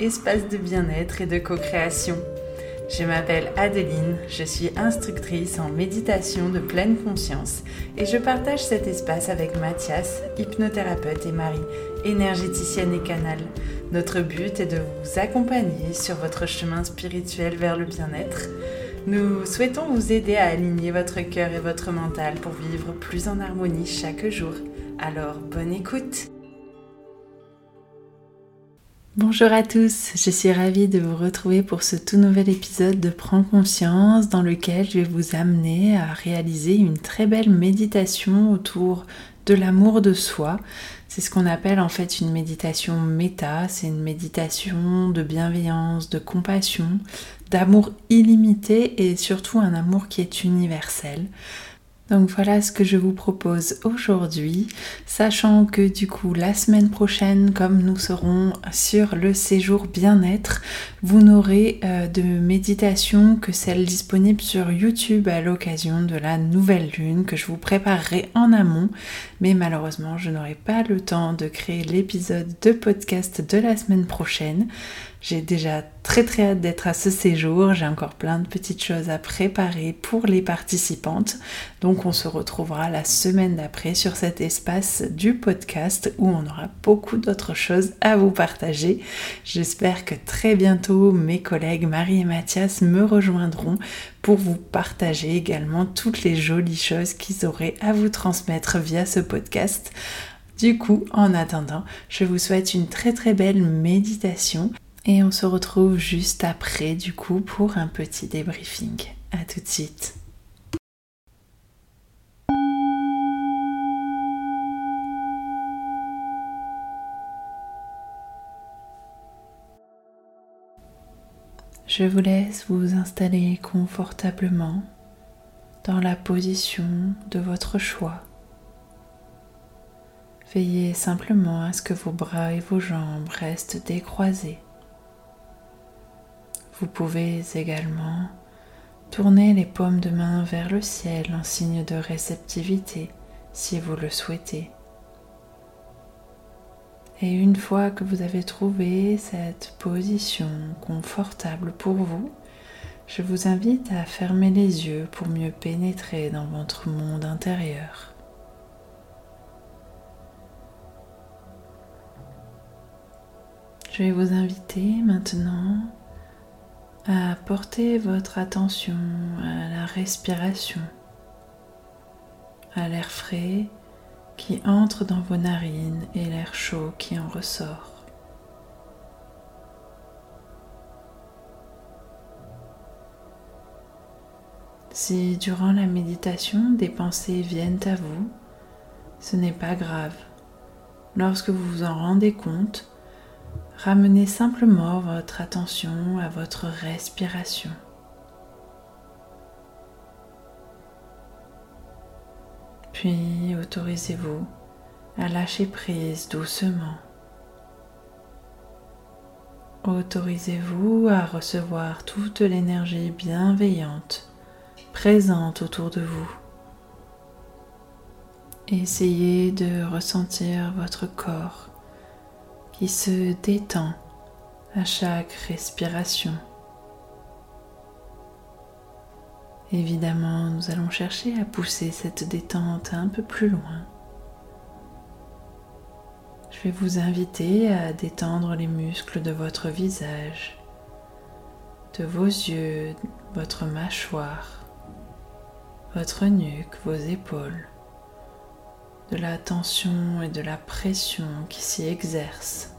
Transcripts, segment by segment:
espace de bien-être et de co-création. Je m'appelle Adeline, je suis instructrice en méditation de pleine conscience et je partage cet espace avec Mathias, hypnothérapeute et Marie, énergéticienne et canal. Notre but est de vous accompagner sur votre chemin spirituel vers le bien-être. Nous souhaitons vous aider à aligner votre cœur et votre mental pour vivre plus en harmonie chaque jour. Alors, bonne écoute Bonjour à tous, je suis ravie de vous retrouver pour ce tout nouvel épisode de Prends conscience dans lequel je vais vous amener à réaliser une très belle méditation autour de l'amour de soi. C'est ce qu'on appelle en fait une méditation méta, c'est une méditation de bienveillance, de compassion, d'amour illimité et surtout un amour qui est universel. Donc voilà ce que je vous propose aujourd'hui, sachant que du coup la semaine prochaine, comme nous serons sur le séjour bien-être, vous n'aurez euh, de méditation que celle disponible sur YouTube à l'occasion de la nouvelle lune que je vous préparerai en amont, mais malheureusement je n'aurai pas le temps de créer l'épisode de podcast de la semaine prochaine. J'ai déjà très très hâte d'être à ce séjour. J'ai encore plein de petites choses à préparer pour les participantes. Donc on se retrouvera la semaine d'après sur cet espace du podcast où on aura beaucoup d'autres choses à vous partager. J'espère que très bientôt mes collègues Marie et Mathias me rejoindront pour vous partager également toutes les jolies choses qu'ils auraient à vous transmettre via ce podcast. Du coup, en attendant, je vous souhaite une très très belle méditation et on se retrouve juste après du coup pour un petit débriefing. A tout de suite. Je vous laisse vous installer confortablement dans la position de votre choix. Veillez simplement à ce que vos bras et vos jambes restent décroisés. Vous pouvez également tourner les paumes de main vers le ciel en signe de réceptivité si vous le souhaitez. Et une fois que vous avez trouvé cette position confortable pour vous, je vous invite à fermer les yeux pour mieux pénétrer dans votre monde intérieur. Je vais vous inviter maintenant à porter votre attention à la respiration, à l'air frais qui entre dans vos narines et l'air chaud qui en ressort. Si durant la méditation des pensées viennent à vous, ce n'est pas grave. Lorsque vous vous en rendez compte, Ramenez simplement votre attention à votre respiration. Puis autorisez-vous à lâcher prise doucement. Autorisez-vous à recevoir toute l'énergie bienveillante présente autour de vous. Essayez de ressentir votre corps qui se détend à chaque respiration. Évidemment, nous allons chercher à pousser cette détente un peu plus loin. Je vais vous inviter à détendre les muscles de votre visage, de vos yeux, votre mâchoire, votre nuque, vos épaules de la tension et de la pression qui s'y exerce.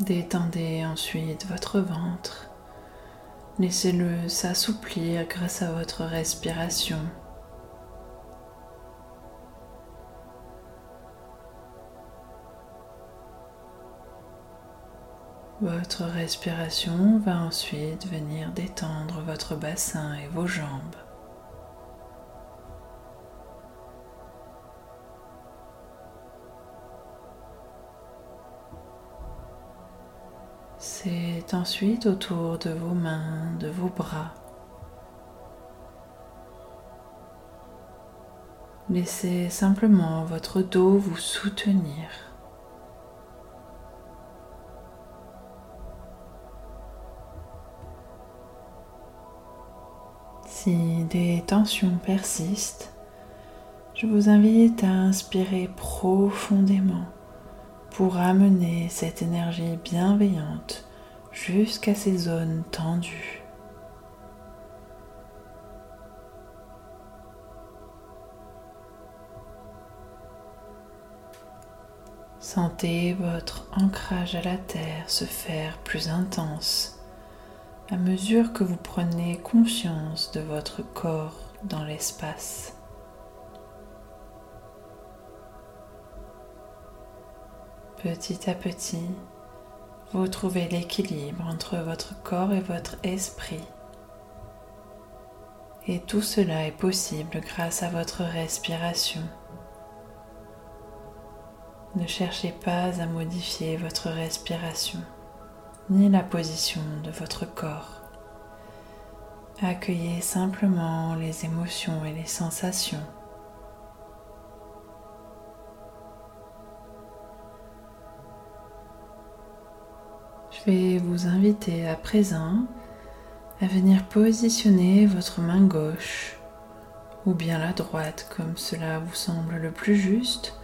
Détendez ensuite votre ventre. Laissez-le s'assouplir grâce à votre respiration. Votre respiration va ensuite venir détendre votre bassin et vos jambes. C'est ensuite autour de vos mains, de vos bras. Laissez simplement votre dos vous soutenir. Si des tensions persistent, je vous invite à inspirer profondément pour amener cette énergie bienveillante jusqu'à ces zones tendues. Sentez votre ancrage à la terre se faire plus intense à mesure que vous prenez conscience de votre corps dans l'espace. Petit à petit, vous trouvez l'équilibre entre votre corps et votre esprit. Et tout cela est possible grâce à votre respiration. Ne cherchez pas à modifier votre respiration ni la position de votre corps. Accueillez simplement les émotions et les sensations. Je vais vous inviter à présent à venir positionner votre main gauche ou bien la droite comme cela vous semble le plus juste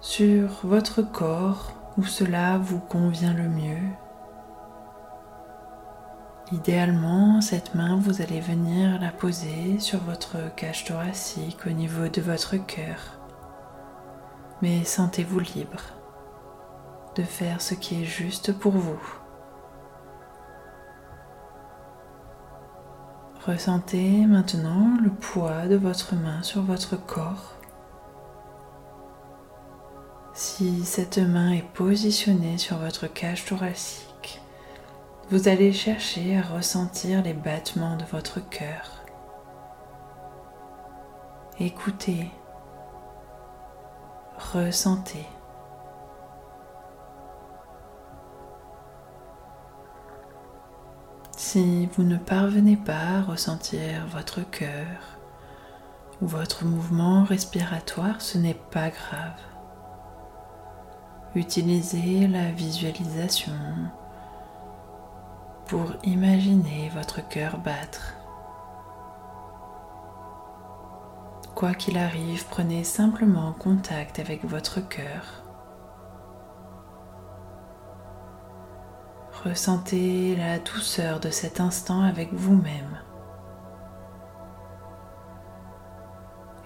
sur votre corps où cela vous convient le mieux Idéalement, cette main, vous allez venir la poser sur votre cage thoracique au niveau de votre cœur. Mais sentez-vous libre de faire ce qui est juste pour vous. Ressentez maintenant le poids de votre main sur votre corps. Si cette main est positionnée sur votre cage thoracique, vous allez chercher à ressentir les battements de votre cœur. Écoutez, ressentez. Si vous ne parvenez pas à ressentir votre cœur ou votre mouvement respiratoire, ce n'est pas grave. Utilisez la visualisation pour imaginer votre cœur battre. Quoi qu'il arrive, prenez simplement contact avec votre cœur. Ressentez la douceur de cet instant avec vous-même.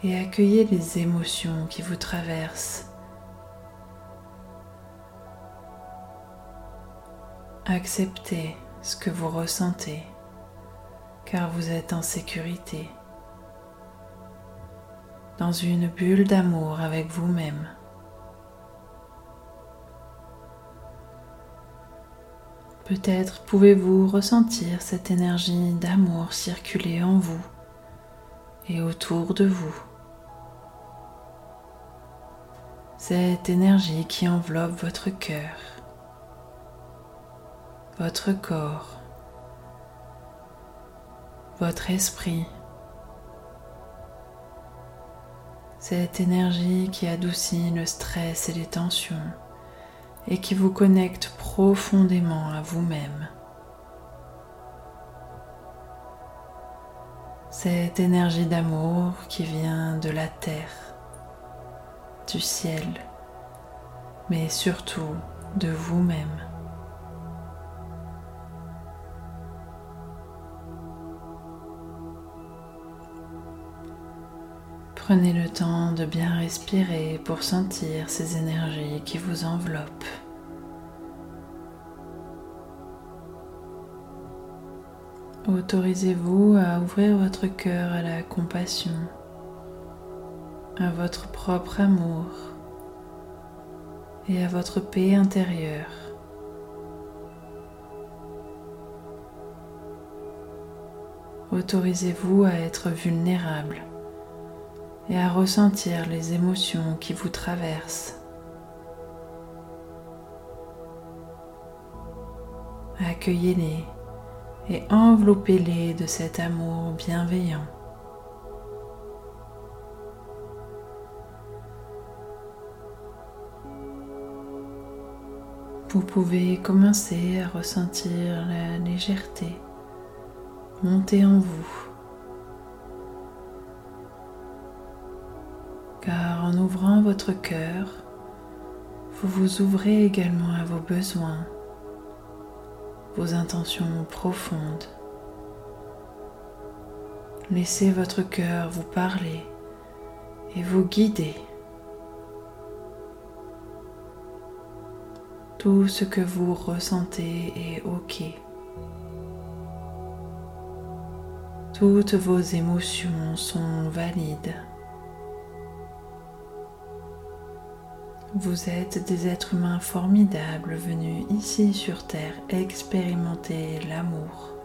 Et accueillez les émotions qui vous traversent. Acceptez ce que vous ressentez, car vous êtes en sécurité, dans une bulle d'amour avec vous-même. Peut-être pouvez-vous ressentir cette énergie d'amour circuler en vous et autour de vous. Cette énergie qui enveloppe votre cœur votre corps, votre esprit, cette énergie qui adoucit le stress et les tensions et qui vous connecte profondément à vous-même. Cette énergie d'amour qui vient de la terre, du ciel, mais surtout de vous-même. Prenez le temps de bien respirer pour sentir ces énergies qui vous enveloppent. Autorisez-vous à ouvrir votre cœur à la compassion, à votre propre amour et à votre paix intérieure. Autorisez-vous à être vulnérable et à ressentir les émotions qui vous traversent. Accueillez-les et enveloppez-les de cet amour bienveillant. Vous pouvez commencer à ressentir la légèreté monter en vous. Ouvrant votre cœur, vous vous ouvrez également à vos besoins, vos intentions profondes. Laissez votre cœur vous parler et vous guider. Tout ce que vous ressentez est OK. Toutes vos émotions sont valides. Vous êtes des êtres humains formidables venus ici sur Terre expérimenter l'amour.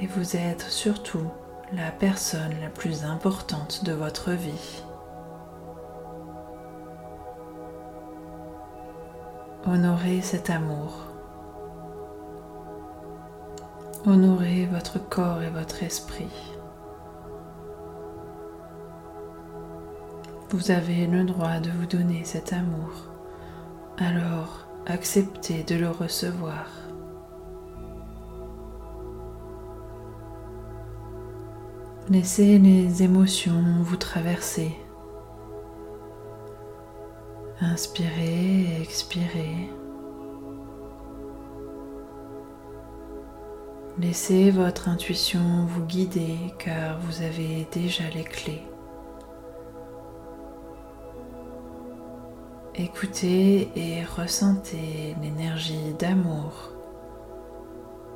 Et vous êtes surtout la personne la plus importante de votre vie. Honorez cet amour. Honorez votre corps et votre esprit. Vous avez le droit de vous donner cet amour. Alors acceptez de le recevoir. Laissez les émotions vous traverser. Inspirez et expirez. Laissez votre intuition vous guider car vous avez déjà les clés. Écoutez et ressentez l'énergie d'amour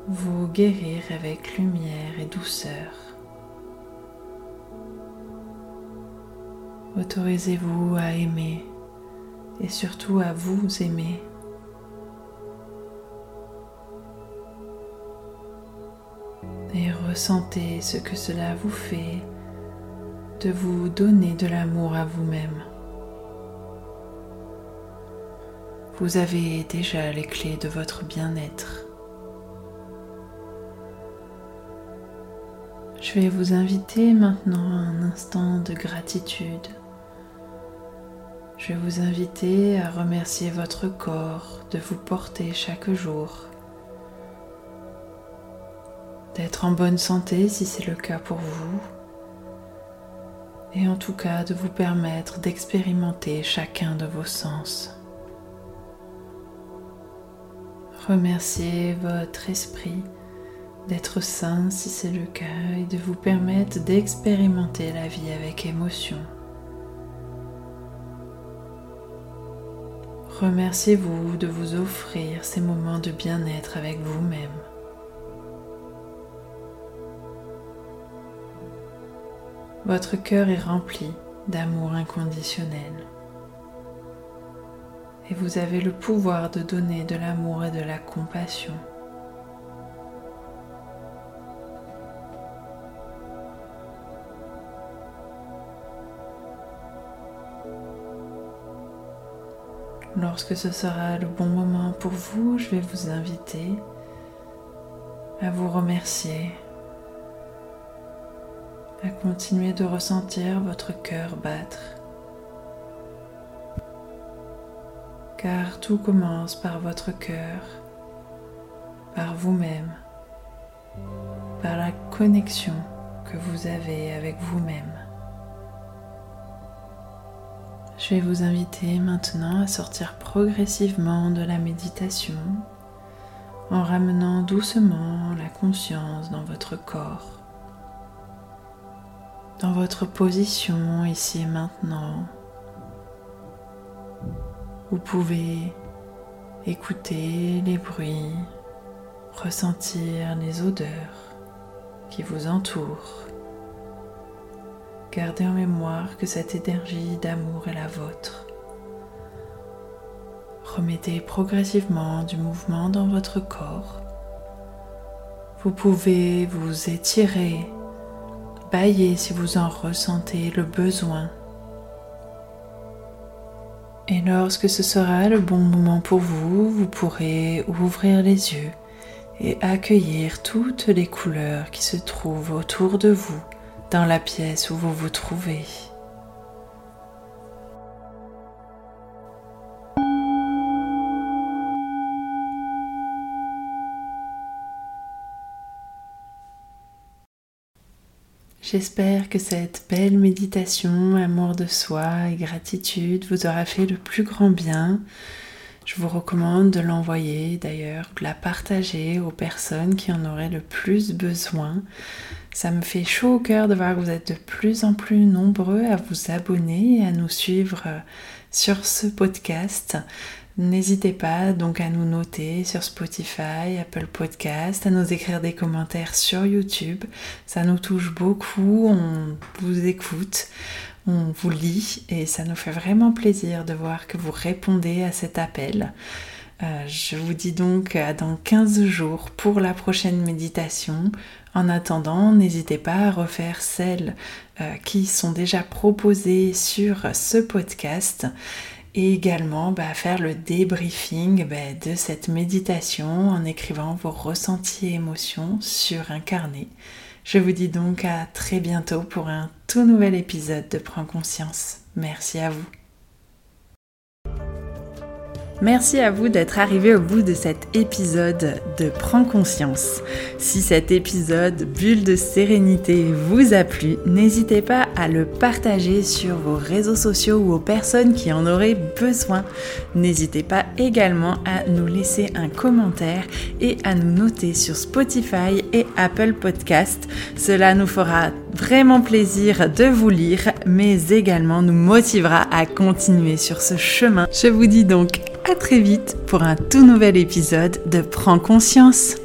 vous guérir avec lumière et douceur. Autorisez-vous à aimer et surtout à vous aimer. Et ressentez ce que cela vous fait de vous donner de l'amour à vous-même. Vous avez déjà les clés de votre bien-être. Je vais vous inviter maintenant à un instant de gratitude. Je vais vous inviter à remercier votre corps de vous porter chaque jour, d'être en bonne santé si c'est le cas pour vous, et en tout cas de vous permettre d'expérimenter chacun de vos sens. Remerciez votre esprit d'être sain si c'est le cas et de vous permettre d'expérimenter la vie avec émotion. Remerciez-vous de vous offrir ces moments de bien-être avec vous-même. Votre cœur est rempli d'amour inconditionnel et vous avez le pouvoir de donner de l'amour et de la compassion. Lorsque ce sera le bon moment pour vous, je vais vous inviter à vous remercier, à continuer de ressentir votre cœur battre car tout commence par votre cœur, par vous-même, par la connexion que vous avez avec vous-même. Je vais vous inviter maintenant à sortir progressivement de la méditation en ramenant doucement la conscience dans votre corps, dans votre position ici et maintenant vous pouvez écouter les bruits, ressentir les odeurs qui vous entourent. Gardez en mémoire que cette énergie d'amour est la vôtre. Remettez progressivement du mouvement dans votre corps. Vous pouvez vous étirer, bailler si vous en ressentez le besoin Et lorsque ce sera le bon moment pour vous, vous pourrez ouvrir les yeux et accueillir toutes les couleurs qui se trouvent autour de vous dans la pièce où vous vous trouvez. J'espère que cette belle méditation, amour de soi et gratitude vous aura fait le plus grand bien. Je vous recommande de l'envoyer d'ailleurs, de la partager aux personnes qui en auraient le plus besoin. Ça me fait chaud au cœur de voir que vous êtes de plus en plus nombreux à vous abonner et à nous suivre sur ce podcast. N'hésitez pas donc à nous noter sur Spotify, Apple Podcast, à nous écrire des commentaires sur YouTube. Ça nous touche beaucoup, on vous écoute, on vous lit et ça nous fait vraiment plaisir de voir que vous répondez à cet appel. Euh, je vous dis donc à dans 15 jours pour la prochaine méditation. En attendant, n'hésitez pas à refaire celles euh, qui sont déjà proposées sur ce podcast et également bah, faire le débriefing bah, de cette méditation en écrivant vos ressentis et émotions sur un carnet. Je vous dis donc à très bientôt pour un tout nouvel épisode de Prends conscience. Merci à vous. Merci à vous d'être arrivé au bout de cet épisode de Prends conscience. Si cet épisode Bulle de sérénité vous a plu, n'hésitez pas à le partager sur vos réseaux sociaux ou aux personnes qui en auraient besoin. N'hésitez pas également à nous laisser un commentaire et à nous noter sur Spotify et Apple Podcast. Cela nous fera vraiment plaisir de vous lire, mais également nous motivera à continuer sur ce chemin. Je vous dis donc à très vite pour un tout nouvel épisode de Prends conscience.